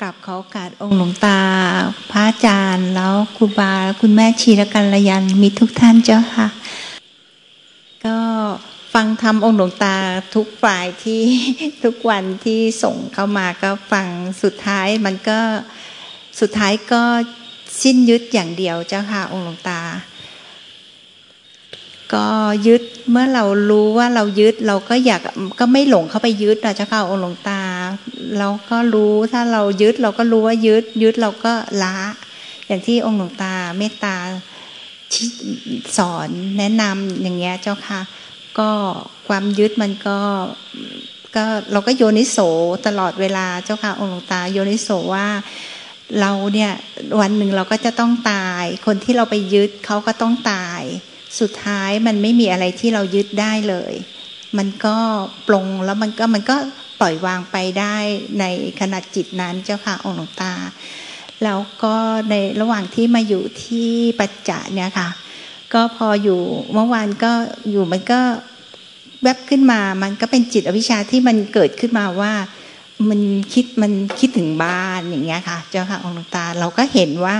กลับขอโอกาสองค์หลวงตา พระอาจารย์แล้วครูบาคุณแม่ชีรกัลยันมีทุกท่านเจ้าค่ะ ก็ฟังธรรมองค์หลวงตาทุกฝ่ายที่ทุกวันที่ส่งเข้ามาก็ฟังสุดท้ายมันก็สุดท้ายก็สิ้นยึดอย่างเดียวเจ้าค่ะองค์หลวงตา ก็ยึดเมื่อเรารู้ว่าเรายึดเราก็อยากก็ไม่หลงเข้าไปยึดนะเจ้าค่ะองค์หลวงตา เราก็รู้ถ้าเรายึดเราก็รู้ว่ายึด ยึดเราก็ละ อย่างที่องค์หลวงตาเมตตาสอนแนะนำอย่างเงี้ยเจ้าค่ะ ก็ความยึดมันก็ก็เราก็โยนิโสตลอดเวลาเจ้าค่ะองค์หลวงตาโยนิโสว่าเราเนี่ยวันหนึ่งเราก็จะต้องตาย คนที่เราไปยึดเขาก็ต้องตาย สุดท้ายมันไม่มีอะไรที่เรายึดได้เลย มันก็ปลงแล้วมันก็มันก็ ปล่อยวางไปได้ในขณะจิตนั้นเจ้าค่ะองค์หลวงตา แล้วก็ในระหว่างที่มาอยู่ที่ปัจจะเนี่ยค่ะ ก็พออยู่เมื่อวานก็อยู่มันก็แวบขึ้นมามันก็เป็นจิตอวิชชาที่มันเกิดขึ้นมาว่ามันคิดมันคิดถึงบ้านอย่างเงี้ยค่ะ เจ้าค่ะองค์ตาเราก็เห็นว่า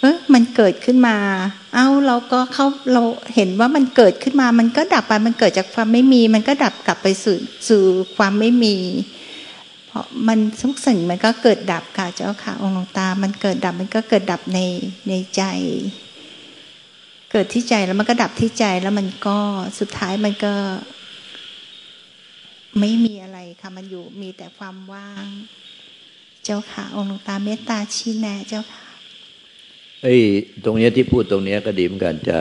เออมันเกิดขึ้นมา เอ้าเราก็เขาเราเห็นว่ามันเกิดขึ้นมา มันก็ดับไป มันเกิดจากความไม่มี มันก็ดับกลับไปสู่สู่ความไม่มี เพราะมันทุกสิ่งมันก็เกิดดับค่ะเจ้าค่ะองค์ตา มันเกิดดับมันก็เกิดดับในในใจ เกิดที่ใจแล้วมันก็ดับที่ใจแล้วมันก็สุดท้ายมันก็ ไม่มีอะไรค่ะมันอยู่มีแต่ความว่าง เจ้าค่ะองค์หลวงตาเมตตาชี้แนะเจ้าค่ะ ไอ้ตรงเนี้ยที่พูดตรงเนี้ยก็ดีเหมือนกันจะ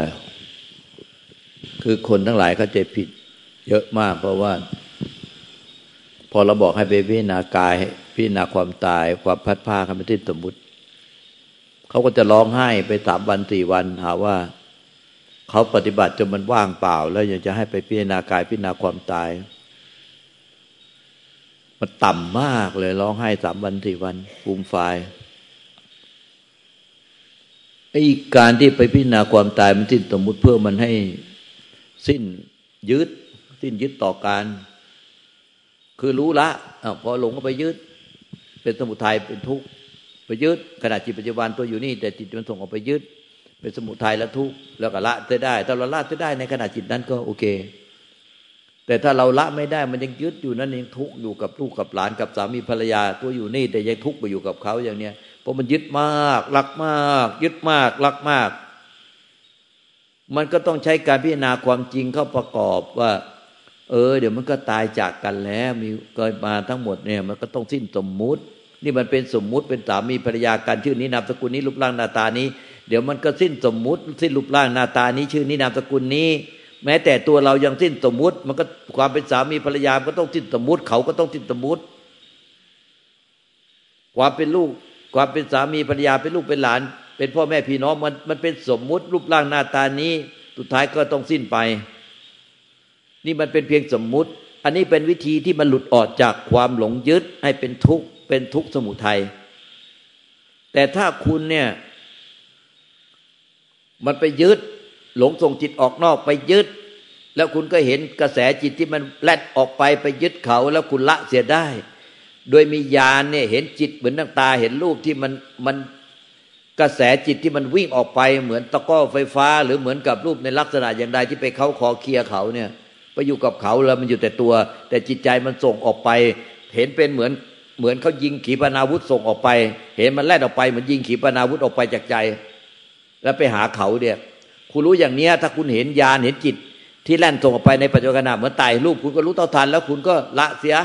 คือคนทั้งหลายเข้าใจผิด เยอะมาก เพราะว่า พอเราบอกให้ไปพิจารณากาย พิจารณาความตาย ความพัดผ้าคำที่สมมุติ เขาก็จะร้องไห้ไปสามวันสี่วันหาว่าเขาปฏิบัติจนมันว่างเปล่า แล้วยังจะให้ไปพิจารณากายพิจารณาความตาย มันต่ำมากเลยร้องไห้สามวันสี่วันฟูมไฟ ไอ้การที่ไปพิจารณาความตายมันสิ้นสมมุติเพื่อมันให้สิ้นยึด สิ้นยึดต่อการ คือรู้ละอพอหลงก็ไปยึด เป็นสมุทัยเป็นทุกข์ไปยึดขณะจิตปัจจุบันตัวอยู่นี่ แต่จิตมันส่งออกไปยึด เป็นสมุทัยและทุกข์แล้วก็ละได้ ถ้าเราละได้ในขณะจิตนั้นก็โอเค แต่ถ้าเราละไม่ได้มันยังยึดอยู่นั่นยังทุกข์อยู่กับลูกกับหลานกับสามีภรรยาตัวอยู่นี่ แต่ยังทุกข์ไปอยู่กับเขาอย่างเนี้ย เพราะมันยึดมากรักมาก ยึดมากรักมาก มันก็ต้องใช้การพิจารณาความจริงเข้าประกอบว่า เออ เดี๋ยวมันก็ตายจากกันแล้วมีเกิดมาทั้งหมดเนี่ย มันก็ต้องสิ้นสมมุติ นี่มันเป็นสมมุติเป็นสามีภรรยากันชื่อนี้นามสกุลนี้รูปร่างหน้าตานี้ เดี๋ยวมันก็สิ้นสมมุติ สิ้นรูปร่างหน้าตานี้ ชื่อนี้นามสกุลนี้แม้แต่ตัวเรายังสิ้นสมมุติ มันก็ความเป็นสามีภรรยาก็ต้องสิ้นสมมุติ เขาก็ต้องสิ้นสมมุติ ความเป็นลูก ความเป็นสามีภรรยาเป็นลูกเป็นหลาน เป็นพ่อแม่พี่น้องมันมันเป็นสมมุติรูปร่างหน้าตานี้ สุดท้ายก็ต้องสิ้นไป นี่มันเป็นเพียงสมมุติ อันนี้เป็นวิธีที่มันหลุดออกจากความหลงยึดให้เป็นทุกข์เป็นทุกข์สมุทัยแต่ถ้าคุณเนี่ยมันไปยึดหลงส่งจิตออกนอกไปยึด แล้วคุณก็เห็นกระแสจิตที่มันแลดออกไปไปยึดเขาแล้วคุณละเสียได้ โดยมีญาณเนี่ยเห็นจิตเหมือนตั้งตา เห็นรูปที่มันมันกระแสจิตที่มันวิ่งออกไปเหมือนตะก้อไฟฟ้า หรือเหมือนกับรูปในลักษณะอย่างใดที่ไปเขาคอเคลียเขาเนี่ย ไปอยู่กับเขาแล้วมันอยู่แต่ตัว แต่จิตใจมันส่งออกไป เห็นเป็นเหมือนเหมือนเขายิงขีปนาวุธส่งออกไป เห็นมันแล่นออกไปเหมือนยิงขีปนาวุธออกไปจากใจ แล้วไปหาเขาเนี่ยคุณรู้อย่างเนี้ยถ้าคุณเห็นญาณเห็นจิตที่แล่นส่งออกไปในปัจจุบันเหมือนไต่รูปคุณก็รู้เท่าทันแล้วคุณก็ละเสีย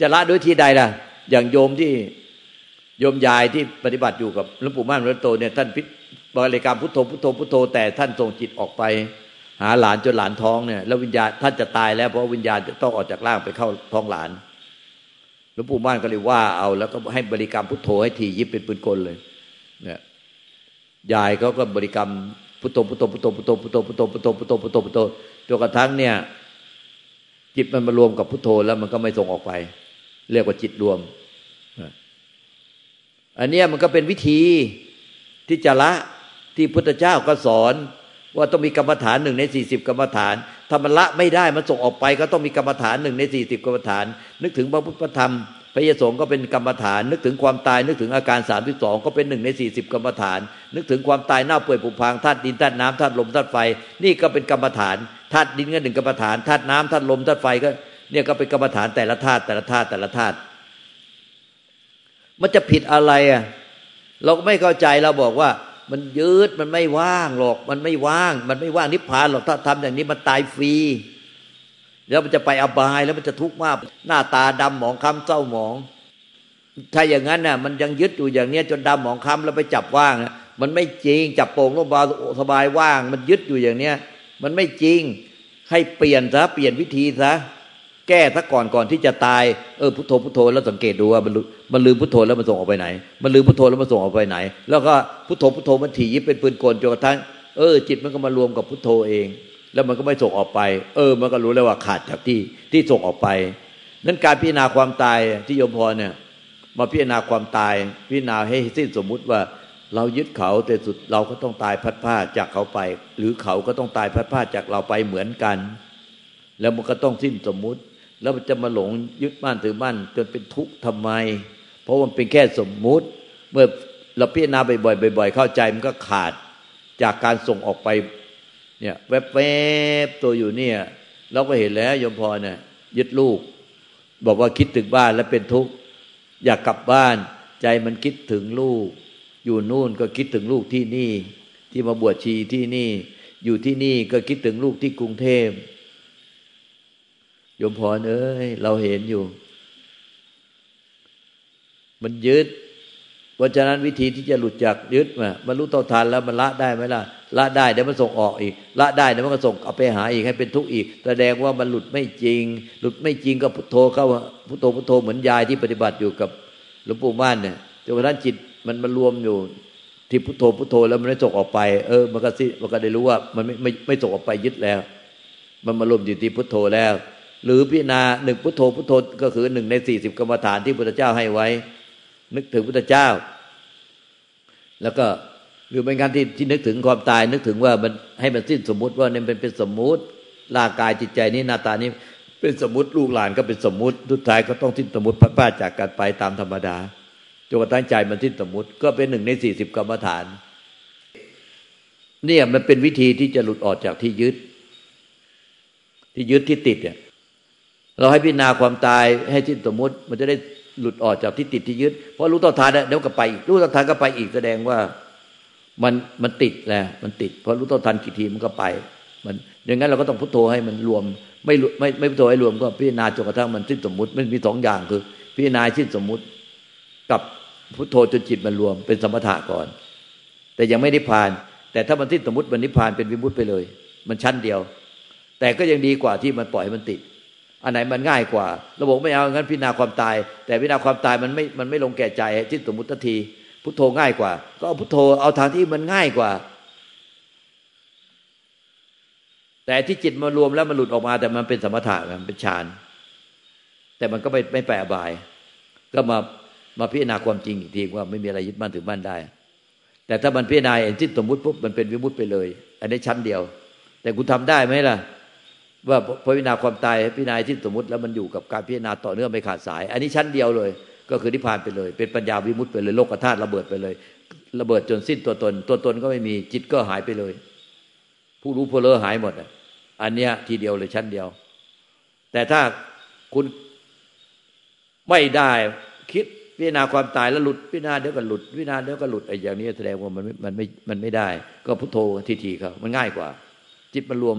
จะละด้วยที่ใดล่ะ อย่างโยมที่โยมยายที่ปฏิบัติอยู่กับหลวงปู่ม่านหลวงโตเนี่ยท่านพิบริกรรมพุทโธพุทโธพุทโธแต่ท่านส่งจิตออกไป หาหลานจนหลานท้องเนี่ยแล้ววิญญาณท่านจะตายแล้วเพราะวิญญาณจะต้องออกจากร่างไปเข้าท้องหลานหลวงปู่ม่านก็เลยว่าเอา แล้วก็ให้บริกรรมพุทโธให้ทียิบเป็นปืนกลเลยเนี่ยยายเขาก็บริกรรมพุทโธพุทโธพุทโธพุทโธพุทโธพุทโธพุทโธพุทโธพุทโธพุทโธจนกระทั่งเนี่ยจิตมันมารวมกับพุทโธแล้วมันก็ไม่ส่งออกไป เรียกว่าจิตรวม อันนี้มันก็เป็นวิธีที่จะละที่พุทธเจ้าก็สอนว่าต้องมีกรรมฐานหนึ่งในสี่สิบกรรมฐานถ้ามันละไม่ได้มันส่งออกไป ก็ต้องมีกรรมฐานหนึ่งในสี่สิบกรรมฐาน นึกถึงพระพุทธธรรม พระยสงก็เป็นกรรมฐาน นึกถึงความตายนึกถึงอาการสามที่สองก็เป็นหนึ่งในสี่สิบกรรมฐาน นึกถึงความตายเน่าเปื่อยผุพังธาตุดินธาตุน้ำธาตุลมธาตุไฟ นี่ก็เป็นกรรมฐานธาตุดินก็หนึ่งกรรมฐานธาตุน้ำธาตุลมธาตุไฟก็ เนี่ยก็เป็นกรรมฐานแต่ละธาตุแต่ละธาตุแต่ละธาตุมันจะผิดอะไรอะเราก็ไม่เข้าใจเราบอกว่า มันยืดมันไม่ว่างหรอก มันไม่ว่าง มันไม่ว่างนิพพานหรอกถ้าทำอย่างนี้มันตายฟรีแล้วมันจะไปอบายแล้วมันจะทุกข์มาก หน้าตาดำหมองคล้ำเศร้าหมอง ถ้าอย่างนั้นน่ะ มันยังยึดอยู่อย่างเนี้ยจนดำหมองคล้ำแล้วไปจับว่างมันไม่จริง จับโป่งลมบาสบายว่าง มันยึดอยู่อย่างเนี้ย มันไม่จริง ให้เปลี่ยนซะเปลี่ยนวิธีซะ แก้ซะก่อนก่อนที่จะตายเออพุทโธพุทโธแล้วสังเกตดูว่ามันลืมพุทโธแล้วมันส่งออกไปไหน มันลืมพุทโธแล้วมันส่งออกไปไหน แล้วก็พุทโธพุทโธมันถี่ยิบเป็นปืนกลจนกระทั่งเออจิตมันก็มารวมกับพุทโธเอง แล้วมันก็ไม่ส่งออกไป เออ มันก็รู้แล้วว่าขาดจากที่ที่ส่งออกไป นั้นการพิจารณาความตายที่โยมพรเนี่ยมาพิจารณาความตายพิจารณาให้สิ้นสมมุติว่าเรายึดเขาแต่สุดเราก็ต้องตายพัดผ้าจากเขาไป หรือเขาก็ต้องตายพัดผ้าจากเราไปเหมือนกัน แล้วมันก็ต้องสิ้นสมมุติ แล้วจะมาหลงยึดบ้านถือบ้านจนเป็นทุกข์ทำไม เพราะมันเป็นแค่สมมุติ เมื่อเราพิจารณาบ่อยๆบ่อยๆเข้าใจมันก็ขาดจากการส่งออกไปเนี่ยแวบๆตัวอยู่เนี่ย เราก็เห็นแล้วยมพรเนี่ยยึดลูก บอกว่าคิดถึงบ้านแล้วเป็นทุกข์อยากกลับบ้าน ใจมันคิดถึงลูก อยู่นู่นก็คิดถึงลูกที่นี่ ที่มาบวชชีที่นี่ อยู่ที่นี่ก็คิดถึงลูกที่กรุงเทพ ยมพรเอ้ยเราเห็นอยู่ มันยึดวันฉะนั้นวิธีที่จะหลุดจากยึดมามันรู้ต่อทานแล้วมันละได้ไหมล่ะ ละได้เดี๋ยวมันส่งออกอีก ละได้เดี๋ยวมันก็ส่งเอาไปหาอีกให้เป็นทุกข์อีก แสดงว่ามันหลุดไม่จริง หลุดไม่จริงก็พุทโธเข้าพุทโธพุทโธเหมือนยายที่ปฏิบัติอยู่กับหลวงปู่ม่านเนี่ยจนกระทั่งจิตมันมันรวมอยู่ที่พุทโธพุทโธแล้วมันไม่ส่งออกไป เออ มันก็สิมันก็ได้รู้ว่า มันไม่ไม่ไม่ส่งออกไปยึดแล้ว มันมารวมอยู่ที่พุทโธแล้ว หรือพิจารณาหนึ่งพุทโธพุทโธก็คือหนึ่งในสี่สิบกรรมฐานที่พระเจ้าให้ไว้ นึกถึงพระเจ้า แล้วก็หรือเป็นการที่ที่นึกถึงความตายนึกถึงว่ามันให้มันสิ้นสมมุติว่าเนี่ยเป็นเป็นสมมุติร่างกายจิตใจนี้หน้าตานี้เป็นสมมติลูกหลานก็เป็นสมมติทุดท้ายก็ต้องสิ้นสมมติพัดป้าจากกันไปตามธรรมดาจนกระทั่งใจมันสิ้นสมมติ ก็เป็นหนึ่งในสี่สิบกรรมฐาน เนี่ยมันเป็นวิธีที่จะหลุดออกจากที่ยึด ที่ยึดที่ติดเนี่ย เราให้พิจารณาความตายให้ที่สมมติ มันจะได้หลุดออกจากที่ติดที่ยึด เพราะรู้ต่อทานเดี๋ยวก็ไปรู้ต่อทานก็ไปอีกแสดงว่ามันมันติดแหละมันติดเพราะรู้ต่อทานกี่ทีมันก็ไป มันอย่างนั้นเราก็ต้องพุทโธให้มันรวม ไม่ไม่ไม่พุทโธให้รวมก็พิจารณาจนกระทั่งมันทิ้นสมมติมันมีสองอย่างคือ พิจารณาทิ้นสมมติกับพุทโธจนจิตมันรวมเป็นสมถะก่อน แต่ยังไม่ได้ผ่าน แต่ถ้ามันทิ้นสมมติมันนิพพานเป็นวิมุติไปเลย มันชั้นเดียว แต่ก็ยังดีกว่าที่มันปล่อยให้มันติด อันไหนมันง่ายกว่า ระบบไม่เอางั้นพิจารณาความตาย แต่พิจารณาความตายมันไม่มันไม่ลงแก่ใจที่สมมุติทีพุทโธง่ายกว่า ก็เอาพุทโธเอาทางที่มันง่ายกว่า แต่ที่จิตมารวมแล้วมันหลุดออกมา แต่มันเป็นสมถะมันเป็นฌานแต่มันก็ไม่ไม่แปรบาย ก็มามาพิจารณาความจริงอีกทีว่าไม่มีอะไรยึดมั่นถือมั่นได้ แต่ถ้ามันพิจารณาเองที่สมมุติปุ๊บมันเป็นวิมุติไปเลย อันนี้ชั้นเดียว แต่คุณทำได้ไหมล่ะ ว่าพิจารณาความตายพิจารณาที่สมมติแล้วมันอยู่กับการพิจารณาต่อเนื่องไม่ขาดสาย อันนี้ชั้นเดียวเลย ก็คือนิพพานไปเลย เป็นปัญญาวิมุตติไปเลยโลกธาตุระเบิดไปเลย ระเบิดจนสิ้นตัวตน ตัวตนก็ไม่มีจิตก็หายไปเลย ผู้รู้ผู้เลอหายหมดอันเนี้ยทีเดียวเลยชั้นเดียว แต่ถ้าคุณไม่ได้คิดพิจารณาความตายแล้วหลุดพิจารณาเดียวก็หลุดพิจารณาเดียวก็หลุดไอ้อย่างนี้แสดงว่ามันมันไม่มันไม่ได้ ก็พุทโธทีทีเขามันง่ายกว่า จิตมันรวม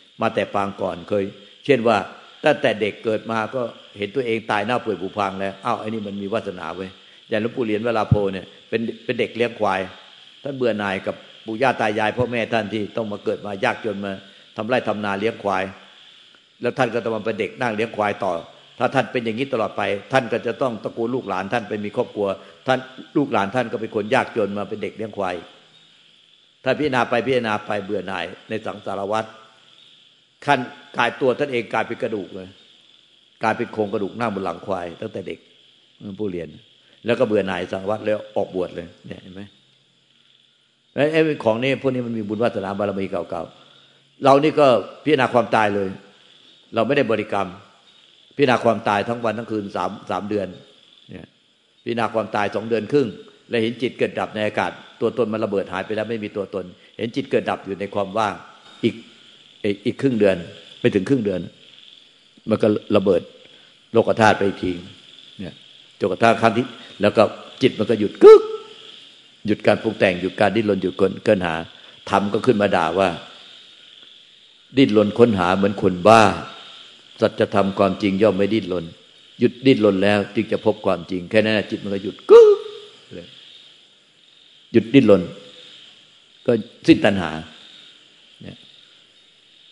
มาแต่ปางก่อนเคย เช่นว่าตั้งแต่เด็กเกิดมาก็เห็นตัวเองตายหน้าเปื่อยผุพังแล้วอ้าวไอ้นี่มันมีวาสนาไว้ยอย่างหลวงปู่เหรียญเวลาโพเนี่ยเป็นเป็นเด็กเลี้ยงควายท่านเบื่อหน่ายกับปู่ย่าตายายพ่อแม่ท่านที่ต้องมาเกิดมายากจนมาทำไร่ทำนาเลี้ยงควาย แล้วท่านก็ต้องมาเป็นเด็กนั่งเลี้ยงควายต่อ ถ้าท่านเป็นอย่างนี้ตลอดไป ท่านก็จะต้องตระกูลลูกหลานท่านไปมีครอบครัว ท่านลูกหลานท่านก็เป็นคนยากจนมาเป็นเด็กเลี้ยงควายถ้าพิจารณาไปพิจารณาไปเบื่อหน่ายในสังสารวัตร ขั้นกลายตัวท่านเองกลายเป็นกระดูกเลยกลายเป็นโครงกระดูกหน้าบนหลังควาย ตั้งแต่เด็กผู้เรียน แล้วก็เบื่อหน่ายสังวัตรแล้วออกบวชเลยเนี่ยเห็นไหมไอ้ของนี้พวกนี้มันมีบุญวาสนาบารมีเก่าๆเรานี่ก็พิจารณาความตายเลย เราไม่ได้บริกรรม พิจารณาความตายทั้งวันทั้งคืนสามสามเดือนเนี่ยพิจารณาความตายสองเดือนครึ่ง แล้วเห็นจิตเกิดดับในอากาศ ตัวตนมันระเบิดหายไปแล้วไม่มีตัวตน เห็นจิตเกิดดับอยู่ในความว่างอีก อีกครึ่งเดือน ไม่ถึงครึ่งเดือน มันก็ระเบิดโลกธาตุไปทิ้งเนี่ยโลกธาตุครั้งที่ แล้วก็จิตมันก็หยุดกึก หยุดการปรุงแต่งหยุดการดิ้นรนหยุดเกินหาทำก็ขึ้นมาด่าว่า ดิ้นรนค้นหาเหมือนคนบ้า สัจธรรมความจริงย่อมไม่ดิ้นรนหยุดดิ้นรนแล้ว จึงจะพบความจริง แค่นั้นจิตมันก็หยุดกึกเลยหยุดดิ้นรนก็สิ้นตัณหา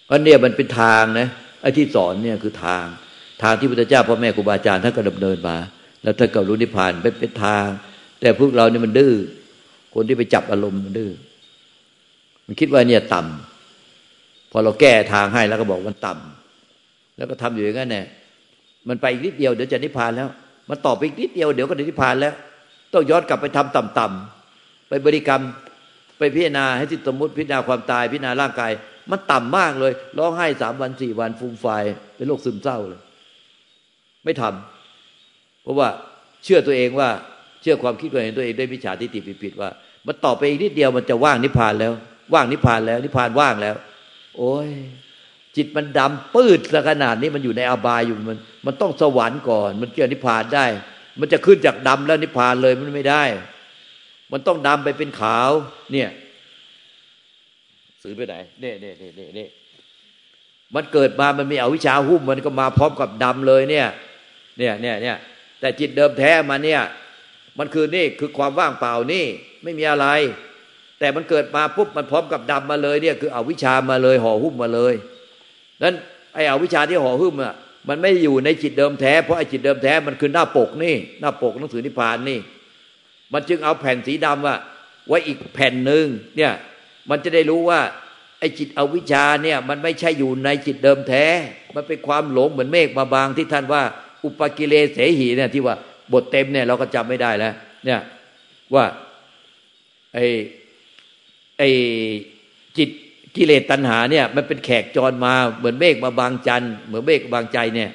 เพราะเนี่ยมันเป็นทางนะไอ้ที่สอนเนี่ยคือทาง ทางที่พุทธเจ้าพ่อแม่ครูบาอาจารย์ท่านก็ดำเนินมา แล้วท่านก็รู้นิพพานเป็นเป็นทาง แต่พวกเราเนี่ยมันดื้อคนที่ไปจับอารมณ์มันดื้อมันคิดว่าเนี่ยต่ำพอเราแก้ทางให้แล้วก็บอกมันต่ำแล้วก็ทำอยู่อย่างนั้นแน่มันไปอีกนิดเดียวเดี๋ยวจะนิพพานแล้ว มันต่อไปอีกนิดเดียวเดี๋ยวก็จะนิพพานแล้ว ต้องย้อนกลับไปทำต่ำๆไปบริกรรม ไปพิจารณาให้ที่สมมติพิจารณาความตายพิจารณาร่างกาย มันต่ำมากเลยร้องไห้สามวันสี่วันฟูมไฟเป็นโรคซึมเศร้าเลย ไม่ทำเพราะว่าเชื่อตัวเองว่า เชื่อความคิดตัวเองตัวเองด้วยมิจฉาทิฏฐิผิดๆว่า มันต่อไปอีกนิดเดียวมันจะว่างนิพพานแล้ว ว่างนิพพานแล้ว นิพพานว่างแล้ว โอ้ยจิตมันดำปืดขนาดนี้มันอยู่ในอบายอยู่มัน มันต้องสวรรค์ก่อน มันเกี่ยวนิพพานได้ มันจะขึ้นจากดำแล้วนิพพานเลยมันไม่ได้ มันต้องดำไปเป็นขาวเนี่ย สื่อไปไหนเน่เน่เน่เน่เน่มันเกิดมามันมีอวิชชาหุ้มมันก็มาพร้อมกับดำเลยเนี่ย เนี่ยเนี่ยเนี่ยแต่จิตเดิมแท้มาเนี่ย มันคือนี่คือความว่างเปล่านี่ไม่มีอะไร แต่มันเกิดมาปุ๊บมันพร้อมกับดำมาเลยเนี่ยคืออวิชามาเลยห่อหุ้มมาเลยนั้นไอ้อวิชาที่ห่อหุ้มอะมันไม่อยู่ในจิตเดิมแท้เพราะไอ้จิตเดิมแท้มันคือหน้าปกนี่ หน้าปกหนังสือนิพพานนี่ มันจึงเอาแผ่นสีดำว่าไว้อีกแผ่นหนึ่งเนี่ย มันจะได้รู้ว่าไอ้จิตอวิชชาเนี่ย มันไม่ใช่อยู่ในจิตเดิมแท้ มันเป็นความหลงเหมือนเมฆมาบางที่ท่านว่า อุปกิเลเสหีเนี่ยที่ว่าบทเต็มเนี่ยเราก็จำไม่ได้แล้ว เนี่ยว่าไอ้ไอ้จิตกิเลสตัณหาเนี่ย มันเป็นแขกจรมาเหมือนเมฆมาบางจันเหมือนเมฆบางใจเนี่ย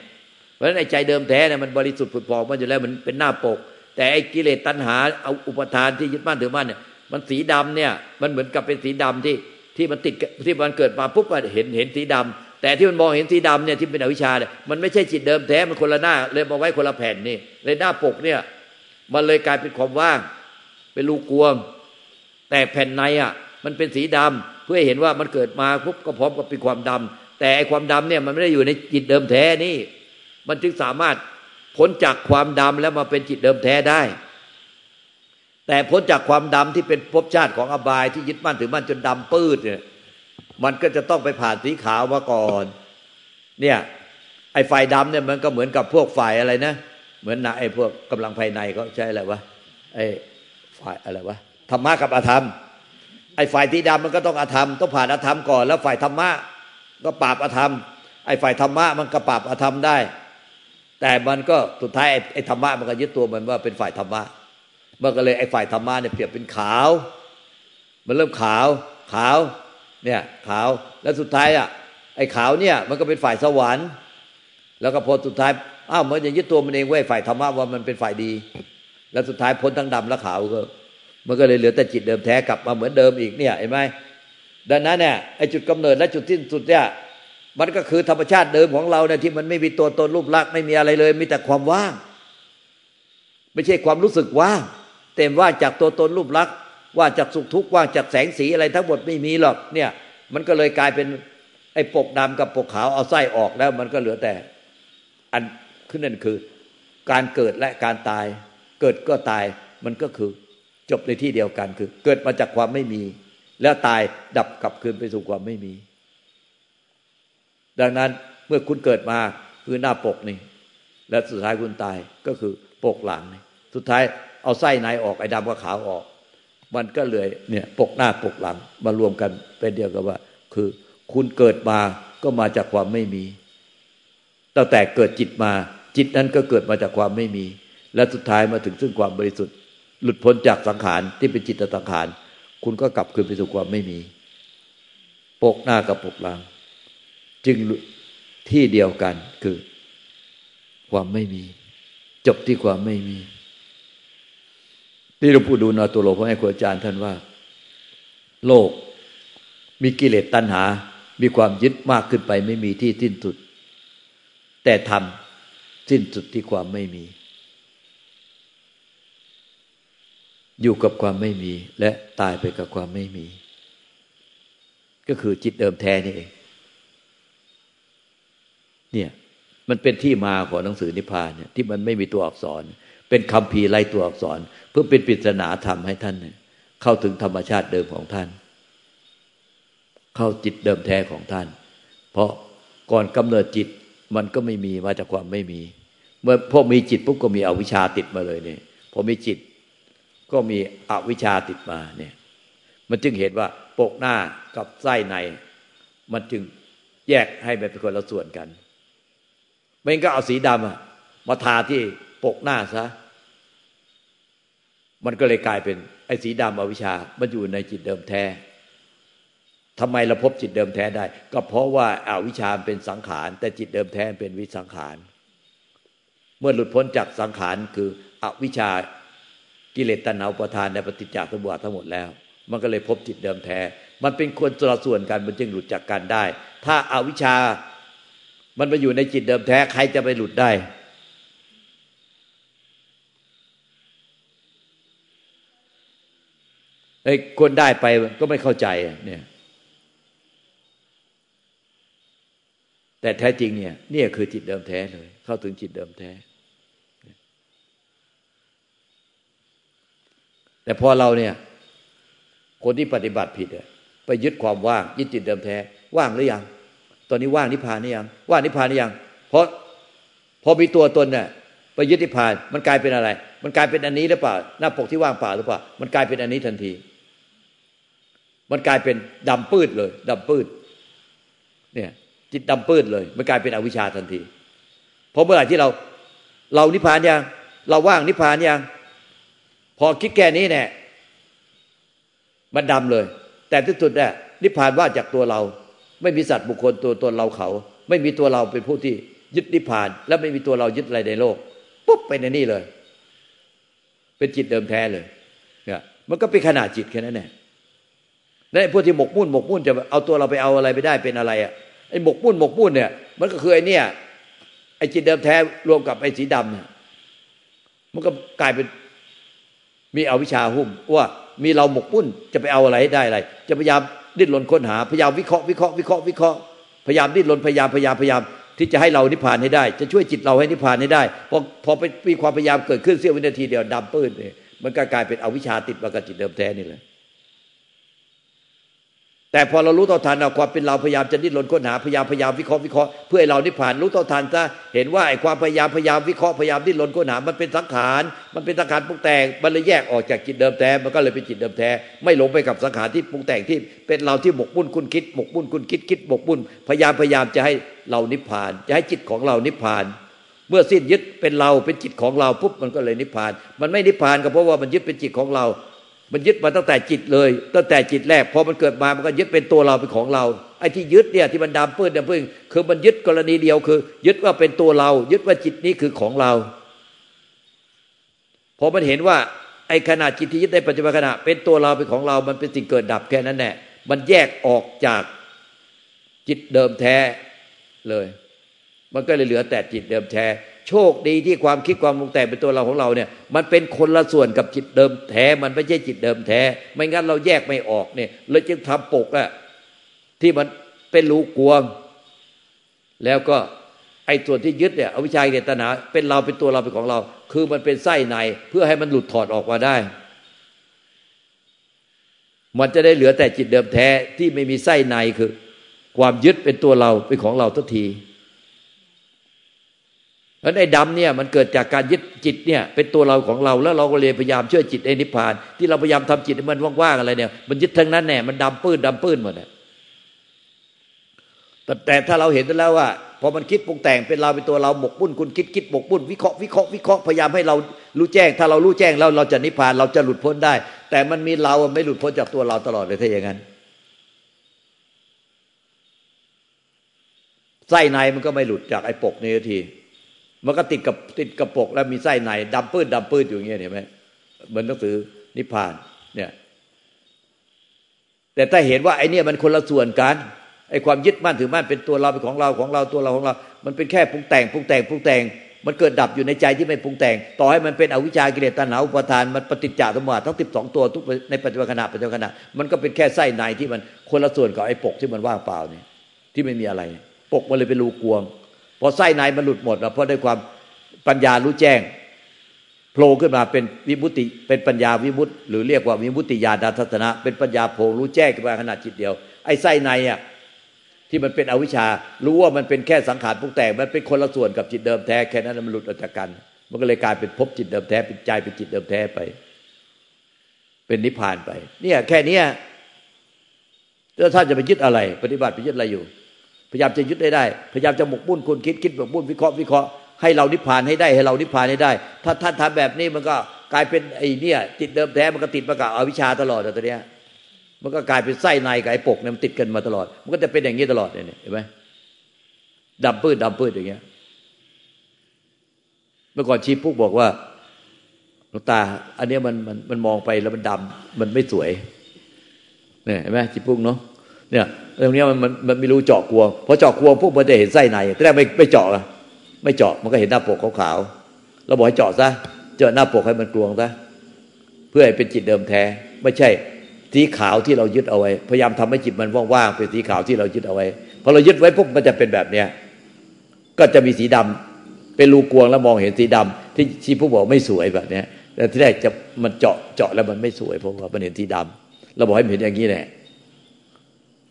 เพราะฉะนั้นไอ้ใจเดิมแท้เนี่ยมันบริสุทธิ์ผุดพองมันอยู่แล้วมันเป็นหน้าปก แต่ไอ้กิเลสตัณหาเอาอุปทานที่ยึดมั่นถือมั่นเนี่ย มันสีดำเนี่ย มันเหมือนกับเป็นสีดำที่ที่มันติดที่มันเกิดมาปุ๊บเห็นเห็นสีดำแต่ที่มันมองเห็นสีดำเนี่ยที่เป็นอวิชชาเนี่ยมันไม่ใช่จิตเดิมแท้มันคนละหน้า เลยมาไว้คนละแผ่นนี่เลยหน้าปกเนี่ย มันเลยกลายเป็นความว่าง เป็นลูกวง แต่แผ่นในอะ มันเป็นสีดำเพื่อเห็นว่ามันเกิดมาปุ๊บก็พร้อมกับเป็นความดำแต่ไอความดำเนี่ยมันไม่ได้อยู่ในจิตเดิมแท้นี่ มันจึงสามารถพ้นจากความดำแล้วมาเป็นจิตเดิมแท้ได้ แต่พ้นจากความดำที่เป็นภพชาติของอบายที่ยึดมั่นถือมั่นจนดำปื้ดเนี่ย มันก็จะต้องไปผ่านสีขาวมาก่อน เนี่ย ไอ้ไฟดำเนี่ยมันก็เหมือนกับพวกไฟอะไรนะ เหมือนนะไอ้พวกกำลังภายในเขาใช้อะไรวะไอ้ฝ่ายอะไรวะธรรมะกับอธรรม ไอ้ฝ่ายที่ดำมันก็ต้องอธรรมต้องผ่านอธรรมก่อน แล้วฝ่ายธรรมะก็ปราบอธรรม ไอ้ฝ่ายธรรมะมันก็ปราบอธรรมได้ แต่มันก็สุดท้ายไอ้ธรรมะมันก็ยึดตัวมันว่าเป็นฝ่ายธรรมะ มันก็เลยไอ้ฝ่ายธรรมะเนี่ยเปรียบเป็นขาว มันเริ่มขาว ขาว เนี่ยขาว แล้วสุดท้ายอะไอ้ขาวเนี่ย มันก็เป็นฝ่ายสวรรค์ แล้วก็พอสุดท้ายอ้าวมันจะยึดตัวมันเองไว้ฝ่ายธรรมะว่ามันเป็นฝ่ายดี แล้วสุดท้ายพ้นทั้งดำและขาวก็ มันก็เลยเหลือแต่จิตเดิมแท้กลับมาเหมือนเดิมอีกเนี่ยเห็นไหมดังนั้นเนี่ยไอ้จุดกำเนิดและจุดที่สุดเนี่ยมันก็คือธรรมชาติเดิมของเราเนี่ยที่มันไม่มีตัวตนรูปลักษณ์ไม่มีอะไรเลย มีแต่ความว่าง ไม่ใช่ความรู้สึกว่าง เต็มว่าจากตัวตนรูปลักษณ์ว่าจากสุขทุกข์ว่างจากแสงสีอะไรทั้งหมดไม่มีหรอกเนี่ย มันก็เลยกลายเป็นไอ้ปกดำกับปกขาวเอาไส้ออกแล้ว มันก็เหลือแต่ อันขึ้นนั่นคือ การเกิดและการตาย เกิดก็ตายมันก็คือจบในที่เดียวกันคือ เกิดมาจากความไม่มี แล้วตายดับกลับคืนไปสู่ความไม่มี ดังนั้นเมื่อคุณเกิดมาคือหน้าปกนี่ และสุดท้ายคุณตายก็คือปกหลังสุดท้าย เอาไส้ในออกไอ้ดำกับขาวออก มันก็เลยเนี่ยปกหน้าปกหลังมารวมกันเป็นเดียวกับว่า คือคุณเกิดมาก็มาจากความไม่มีตั้งแต่เกิดจิตมา จิตนั้นก็เกิดมาจากความไม่มี และสุดท้ายมาถึงซึ่งความบริสุทธิ์ หลุดพ้นจากสังขารที่เป็นจิตสังขาร คุณก็กลับคืนไปสู่ความไม่มี ปกหน้ากับปกหลัง จึงที่เดียวกันคือความไม่มี จบที่ความไม่มี ที่หลวงปู่ดูลตัวโลพระให้ครูอาจารย์ท่านว่า โลกมีกิเลสตัณหา มีความยึดมากขึ้นไปไม่มีที่สิ้นสุด แต่ทำสิ้นสุดที่ความไม่มี อยู่กับความไม่มี และตายไปกับความไม่มี ก็คือจิตเดิมแท้นี่เอง เนี่ย มันเป็นที่มาของหนังสือนิพพานเนี่ยที่มันไม่มีตัวอักษรเเป็นคำพีไรตัวอักษร เพื่อเป็นปริศนาธรรมให้ท่านเข้าถึงธรรมชาติเดิมของท่าน เข้าจิตเดิมแท้ของท่าน เพราะก่อนกำเนิดจิตมันก็ไม่มีมาจากความไม่มี เมื่อพอมีจิตปุ๊บก็มีอวิชชาติดมาเลยเนี่ยพอมีจิตก็มีอวิชชาติดมาเนี่ย มันจึงเห็นว่าปกหน้ากับไส้ใน มันจึงแยกให้เป็นคนละส่วนกันไม่งั้นก็เอาสีดำมาทาที่ปกหน้าซะ มันก็เลยกลายเป็นไอ้สีดำอวิชา มันอยู่ในจิตเดิมแท้ทำไมเราพบจิตเดิมแท้ได้ ก็เพราะว่าอาวิชาเป็นสังขาร แต่จิตเดิมแท้เป็นวิสังขาร เมื่อหลุดพ้นจากสังขารคืออวิชากิเลสตัณหาประทานในปฏิจจสมุปบาททั้งหมดแล้ว มันก็เลยพบจิตเดิมแท้ มันเป็นคนสละส่วนกันมันจึงหลุดจากกันได้ ถ้าอาวิชามันมาอยู่ในจิตเดิมแท้ใครจะไปหลุดได้ ไอ้คนได้ไปก็ไม่เข้าใจเนี่ย แต่แท้จริงเนี่ยนี่คือจิตเดิมแท้เลย เข้าถึงจิตเดิมแท้ แต่พอเราเนี่ย คนที่ปฏิบัติผิดไปยึดความว่างยึดจิตเดิมแท้ ว่างหรือยัง ตอนนี้ว่างนิพพานนี่ยัง ว่างนิพพานนี่ยัง เพราะพอมีตัวตนเนี่ยไปยึดนิพพาน มันกลายเป็นอะไร มันกลายเป็นอันนี้หรือเปล่า หน้าปกที่ว่างเปล่าหรือเปล่า มันกลายเป็นอันนี้ทันที มันกลายเป็นดำปืดเลยดำปืดเนี่ย จิตดำปืดเลย มันกลายเป็นอวิชชาทันทีเพราะเมื่อไหร่ที่เรา เรานิพพานยังเราว่างนิพพานยังพอคิดแก่นี้เนี่ยมันดำเลย แต่ที่สุดเนี่ยนิพพานว่าจากตัวเรา ไม่มีสัตว์บุคคลตัวตนเราเขา ไม่มีตัวเราเป็นผู้ที่ยึดนิพพาน และไม่มีตัวเรายึดอะไรในโลกปุ๊บไปในนี่เลย เป็นจิตเดิมแท้เลยเนี่ยมันก็เป็นขนาดจิตแค่นั้นแหละ และพวกที่หมกมุ่นหมกมุ่นจะเอาตัวเราไปเอาอะไรไปได้เป็นอะไรอะไอ้หมกมุ่นหมกมุ่นเนี่ย มันก็คือไอ้นี่ไอ้จิตเดิมแท้รวมกับไอ้สีดำเนี่ยมันก็กลายเป็นมีอวิชชาหุ้มว่ามีเราหมกมุ่นจะไปเอาอะไรได้อะไร จะพยายามดิ้นรนค้นหาพยายามวิเคราะห์วิเคราะห์วิเคราะห์วิเคราะห์พยายามดิ้นรนพยายามพยายามพยายามที่จะให้เรานิพพานให้ได้ จะช่วยจิตเราให้นิพพานให้ได้พอพอไปมีความพยายามเกิดขึ้นเสี้ยววินาทีเดียวดำปื้นเนี่ยมันก็กลายเป็นอวิชชาติดมากับจิตเดิมแท้นี่เลย แต่พอเรารู้ต่อทันเอาความเป็นเราพยายามจะดิ้นรนค้นหาพยายามพยายามวิเคราะห์วิเคราะห์เพื่อให้เรานิพพานรู้ต่อทันซะเห็นว่าไอ้ความพยายามพยายามวิเคราะห์พยายามดิ้นรนค้นหามันเป็นสังขารมันเป็นสังขารปรุงแต่งมันเลยแยกออกจากจิตเดิมแท้มันก็เลยเป็นจิตเดิมแท้ ไม่หลงไปกับสังขารที่ปรุงแต่งที่เป็นเราที่หมกมุ่นคุณคิดหมกมุ่นคุณคิดคิดหมกมุ่นพยายามพยายามจะให้เรานิพพาน จะให้จิตของเรานิพพานเมื่อสิ้นยึดเป็นเราเป็นจิตของเราปุ๊บมันก็เลยนิพพาน มันไม่นิพพานก็เพราะว่ามันยึดเป็นจิตของเรา มันยึดมาตั้งแต่จิตเลย ตั้งแต่จิตแรกพอมันเกิดมามันก็ยึดเป็นตัวเราเป็นของเราไอ้ที่ยึดเนี่ยที่มันดำปื้นดำปื้นคือมันยึดกรณีเดียวคือ ยึดว่าเป็นตัวเรา ยึดว่าจิตนี้คือของเราพอมันเห็นว่าไอ้ขณะจิตที่ยึดในปัจจุบันขณะเป็นตัวเราเป็นของเรา มันเป็นสิ่งเกิดดับแค่นั้นแหละมันแยกออกจากจิตเดิมแท้เลย มันก็เลยเหลือแต่จิตเดิมแท้ โชคดีที่ความคิดความปรุงแต่งเป็นตัวเราของเราเนี่ย มันเป็นคนละส่วนกับจิตเดิมแท้ มันไม่ใช่จิตเดิมแท้ ไม่งั้นเราแยกไม่ออกเนี่ยเลยจึงทำปกอะที่มันเป็นรูกวง แล้วก็ไอ้ส่วนที่ยึดเนี่ยอวิชาเจตนาเป็นเราเป็นตัวเราเป็นของเรา คือมันเป็นไส้ในเพื่อให้มันหลุดถอดออกมาได้ มันจะได้เหลือแต่จิตเดิมแท้ที่ไม่มีไส้ในคือ ความยึดเป็นตัวเราเป็นของเราทุกที แล้วไอ้ดำเนี่ยมันเกิดจากการยึดจิตเนี่ยเป็นตัวเราของเราแล้วเราก็เลยพยายามช่วยจิตไอ้นิพพาน ที่เราพยายามทำจิตมันว่างๆอะไรเนี่ย มันยึดทั้งนั้นแน่มันดำปื้นดำปื้นหมดเนี่ยแต่ถ้าเราเห็นแล้วว่าพอมันคิดปรุงแต่งเป็นเราเป็นตัวเราหมกบุ่นคุณคิดคิดหมกบุ่นวิเคราะห์วิเคราะห์วิเคราะห์พยายามให้เรารู้แจ้ง ถ้าเรารู้แจ้งแล้วเราจะนิพพานเราจะหลุดพ้นได้ แต่มันมีเราไม่หลุดพ้นจากตัวเราตลอดเลยถ้าอย่างนั้นไส้ในมันก็ไม่หลุดจากไอ้ปกนี้ที มันก็ติดกับติดกับปกแล้วมีไส้ในดำปื้นดำปื้นอยู่อย่างเงี้ยเห็นไหมเหมือนหนังสือนิพพาน เนี่ย แต่ถ้าเห็นว่าไอ้นี่มันคนละส่วนกันไอความยึดมั่นถือมั่นเป็นตัวเราเป็นของเราของเราตัวเราของเรา มันเป็นแค่ปรุงแต่งปรุงแต่งปรุงแต่ง มันเกิดดับอยู่ในใจที่ไม่ปรุงแต่ง ต่อให้มันเป็นอวิชากิเลสตัณหาอุปทานมันปฏิจจสมุปบาททั้งสิบสองตัวทุกในปัจจุบันขณะปัจจุบันขณะมันก็เป็นแค่ไส้ในที่มันคนละส่วนกับไอปกที่มันว่างเปล่านี่ที่ไม่มีอะไร ปกมันเลยเป็นรูกวง อไส้ในมันหลุดหมดแล้วเพราะด้วยความปัญญารู้แจ้งโผล่ขึ้นมาเป็นวิมุติเป็นปัญญาวิมุตติ หรือเรียกว่าวิมุติญาณทัศนะ เป็นปัญญาโผล่รู้แจ้งขึ้นมาขนาดจิตเดียว ไอ้ไส้ในอะที่มันเป็นอวิชชา รู้ว่ามันเป็นแค่สังขารพุกแต่มันเป็นคนละส่วนกับจิตเดิมแท้แค่นั้นมันหลุดออกจากกัน มันก็เลยกลายเป็นภพจิตเดิมแท้เป็นใจเป็นจิตเดิมแท้ไป เป็นนิพพานไป เนี่ย แค่เนี้ยแล้วท่านจะไปยึดอะไร ปฏิบัติไปยึดอะไรอยู่ พยายามจะยึดได้ได้ พยายามจะหมกบุ่นคุณคิดคิดหมกบุ่นวิเคราะห์วิเคราะห์ให้เรานิพพานให้ได้ให้เรานิพพานให้ได้ ถ้าท่านทำแบบนี้มันก็กลายเป็นไอ้นี่จิตเดิมแท้มันก็ติดมากับอวิชชาตลอดตัวเนี้ยมันก็กลายเป็นไส้ในกับไอ้ปกเนี่ยมันติดกันมาตลอด มันก็จะเป็นอย่างนี้ตลอดเนี่ยเห็นไหมดำปื้ดดำปื้ดอย่างเงี้ย เมื่อก่อนชีพุกบอกว่าหลวงตา อันนี้มันมันมันมองไปแล้วมันดำมันไม่สวยเนี่ยเห็นไหมชีพุกเนาะ เนี่ยตรงนี้มันมันมันไม่รู้เจาะกลัวพอเจาะกลัวพวกมันจะเห็นไส้ในแต่แรกไม่ไม่เจาะละไม่เจาะมันก็เห็นหน้าปกขาวๆเราบอกให้เจาะซะเจาะหน้าปกให้มันกลวงซะเพื่อให้เป็นจิตเดิมแท้ ไม่ใช่สีขาวที่เรายึดเอาไว้ พยายามทำให้จิตมันว่างๆเป็นสีขาวที่เรายึดเอาไว้พอเรายึดไว้ปุ๊บมันจะเป็นแบบเนี้ยก็จะมีสีดำเป็นรูกวงแล้วมองเห็นสีดำที่ชีผู้บอกไม่สวยแบบเนี้ยแต่ที่แรกจะมันเจาะเจาะแล้วมันไม่สวยเพราะว่ามันเห็นสีดำเราบอกให้เห็นอย่างนี้แหละ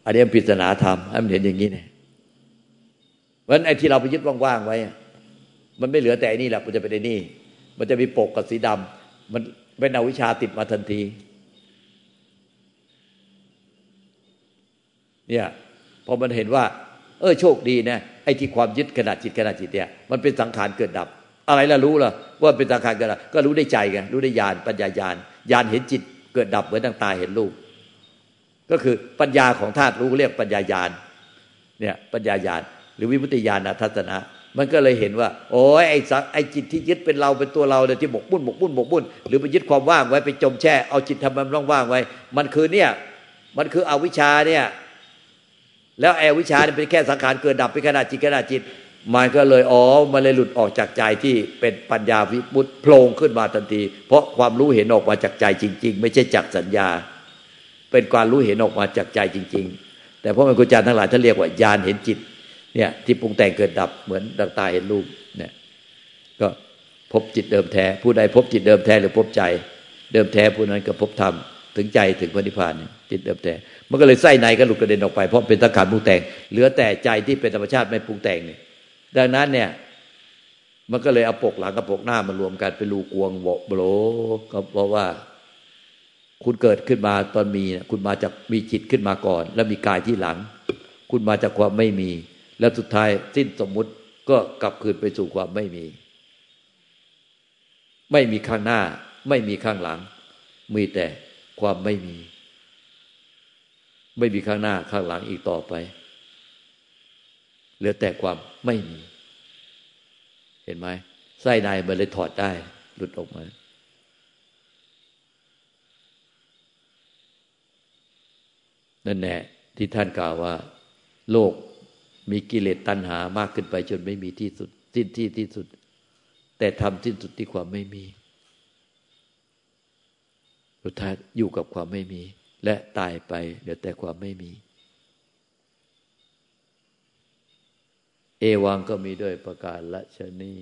อันนี้ปริศนาธรรมให้มันเห็นอย่างนี้เนี่ยเพราะฉะนั้นไอ้ที่เราไปยึดว่างๆไว้ มันไม่เหลือแต่อันนี้แหละมันจะเป็นไอ้นี่ มันจะมีปกกับสีดำมันเป็นอวิชาติดมาทันที เนี่ยพอมันเห็นว่า เออโชคดีนะไอ้ที่ความยึดขนาดจิตขนาดจิตเนี่ย มันเป็นสังขารเกิดดับ อะไรล่ะรู้ล่ะว่าเป็นสังขารเกิดดับก็รู้ได้ใจไงรู้ได้ญาณปัญญาญาณญาณเห็นจิตเกิดดับเหมือนทางตาเห็นรูป ก็คือปัญญาของธาตุรู้เรียกปัญญายาณเนี่ยปัญญายาณหรือวิมุตติญาณทัศนะ มันก็เลยเห็นว่า โอ้ยไอ้ไอ้จิตที่ยึดเป็นเราเป็นตัวเราเนี่ยที่บกบุ่นบกบุ่นบกบุ่นหรือไปยึดความว่างไว้ไปจมแช่เอาจิตทำมันว่างไว้ มันคือเนี่ยมันคืออวิชชาเนี่ยแล้วแอวิชชาเนี่ยเป็นแค่สังขารเกิดดับเป็นขนาดจิตขนาดจิตมันก็เลยอ๋อมันเลยหลุดออกจากใจที่เป็นปัญญาวิมุตโผล่ขึ้นมาทันที เพราะความรู้เห็นออกมาจากใจจริง ๆ ไม่ใช่จากสัญญา เป็นการรู้เห็นออกมาจากใจจริง ๆ แต่พระมกุจารย์ทั้งหลายท่านเรียกว่าญาณเห็นจิต เนี่ย ที่ปรุงแต่งเกิดดับเหมือนดังตาเห็นรูปเนี่ย ก็พบจิตเดิมแท้ ผู้ใดพบจิตเดิมแท้หรือพบใจ เดิมแท้ผู้นั้นก็พบธรรมถึงใจถึงพระนิพพานจิตเดิมแท้มันก็เลยไส้ในก็หลุดกระเด็นออกไปเพราะเป็นสังขารปรุงแต่ง เหลือแต่ใจที่เป็นธรรมชาติไม่ปรุงแต่งเนี่ยดังนั้นเนี่ย มันก็เลยเอาปกหลังกับปกหน้ามารวมกันเป็นรูกวงโบโบก็เพราะว่า คุณเกิดขึ้นมาตอนมีคุณมาจากมีจิตขึ้นมาก่อน แล้วมีกายที่หลัง คุณมาจากความไม่มี แล้วสุดท้ายสิ้นสมมุติก็กลับคืนไปสู่ความไม่มี ไม่มีข้างหน้า ไม่มีข้างหลัง มีแต่ความไม่มี ไม่มีข้างหน้าข้างหลังอีกต่อไป เหลือแต่ความไม่มี เห็นไหมไส้ในมันเลยถอดได้ หลุดออกมา นั่นแหละที่ท่านกล่าวว่า โลกมีกิเลสตัณหามากขึ้นไป จนไม่มีที่สุดสิ้นที่ที่สุด แต่ทำสิ้นสุดที่ความไม่มีสุดท้ายอยู่กับความไม่มี และตายไปเหลือแต่ความไม่มี เอวังก็มีด้วยประการละชนี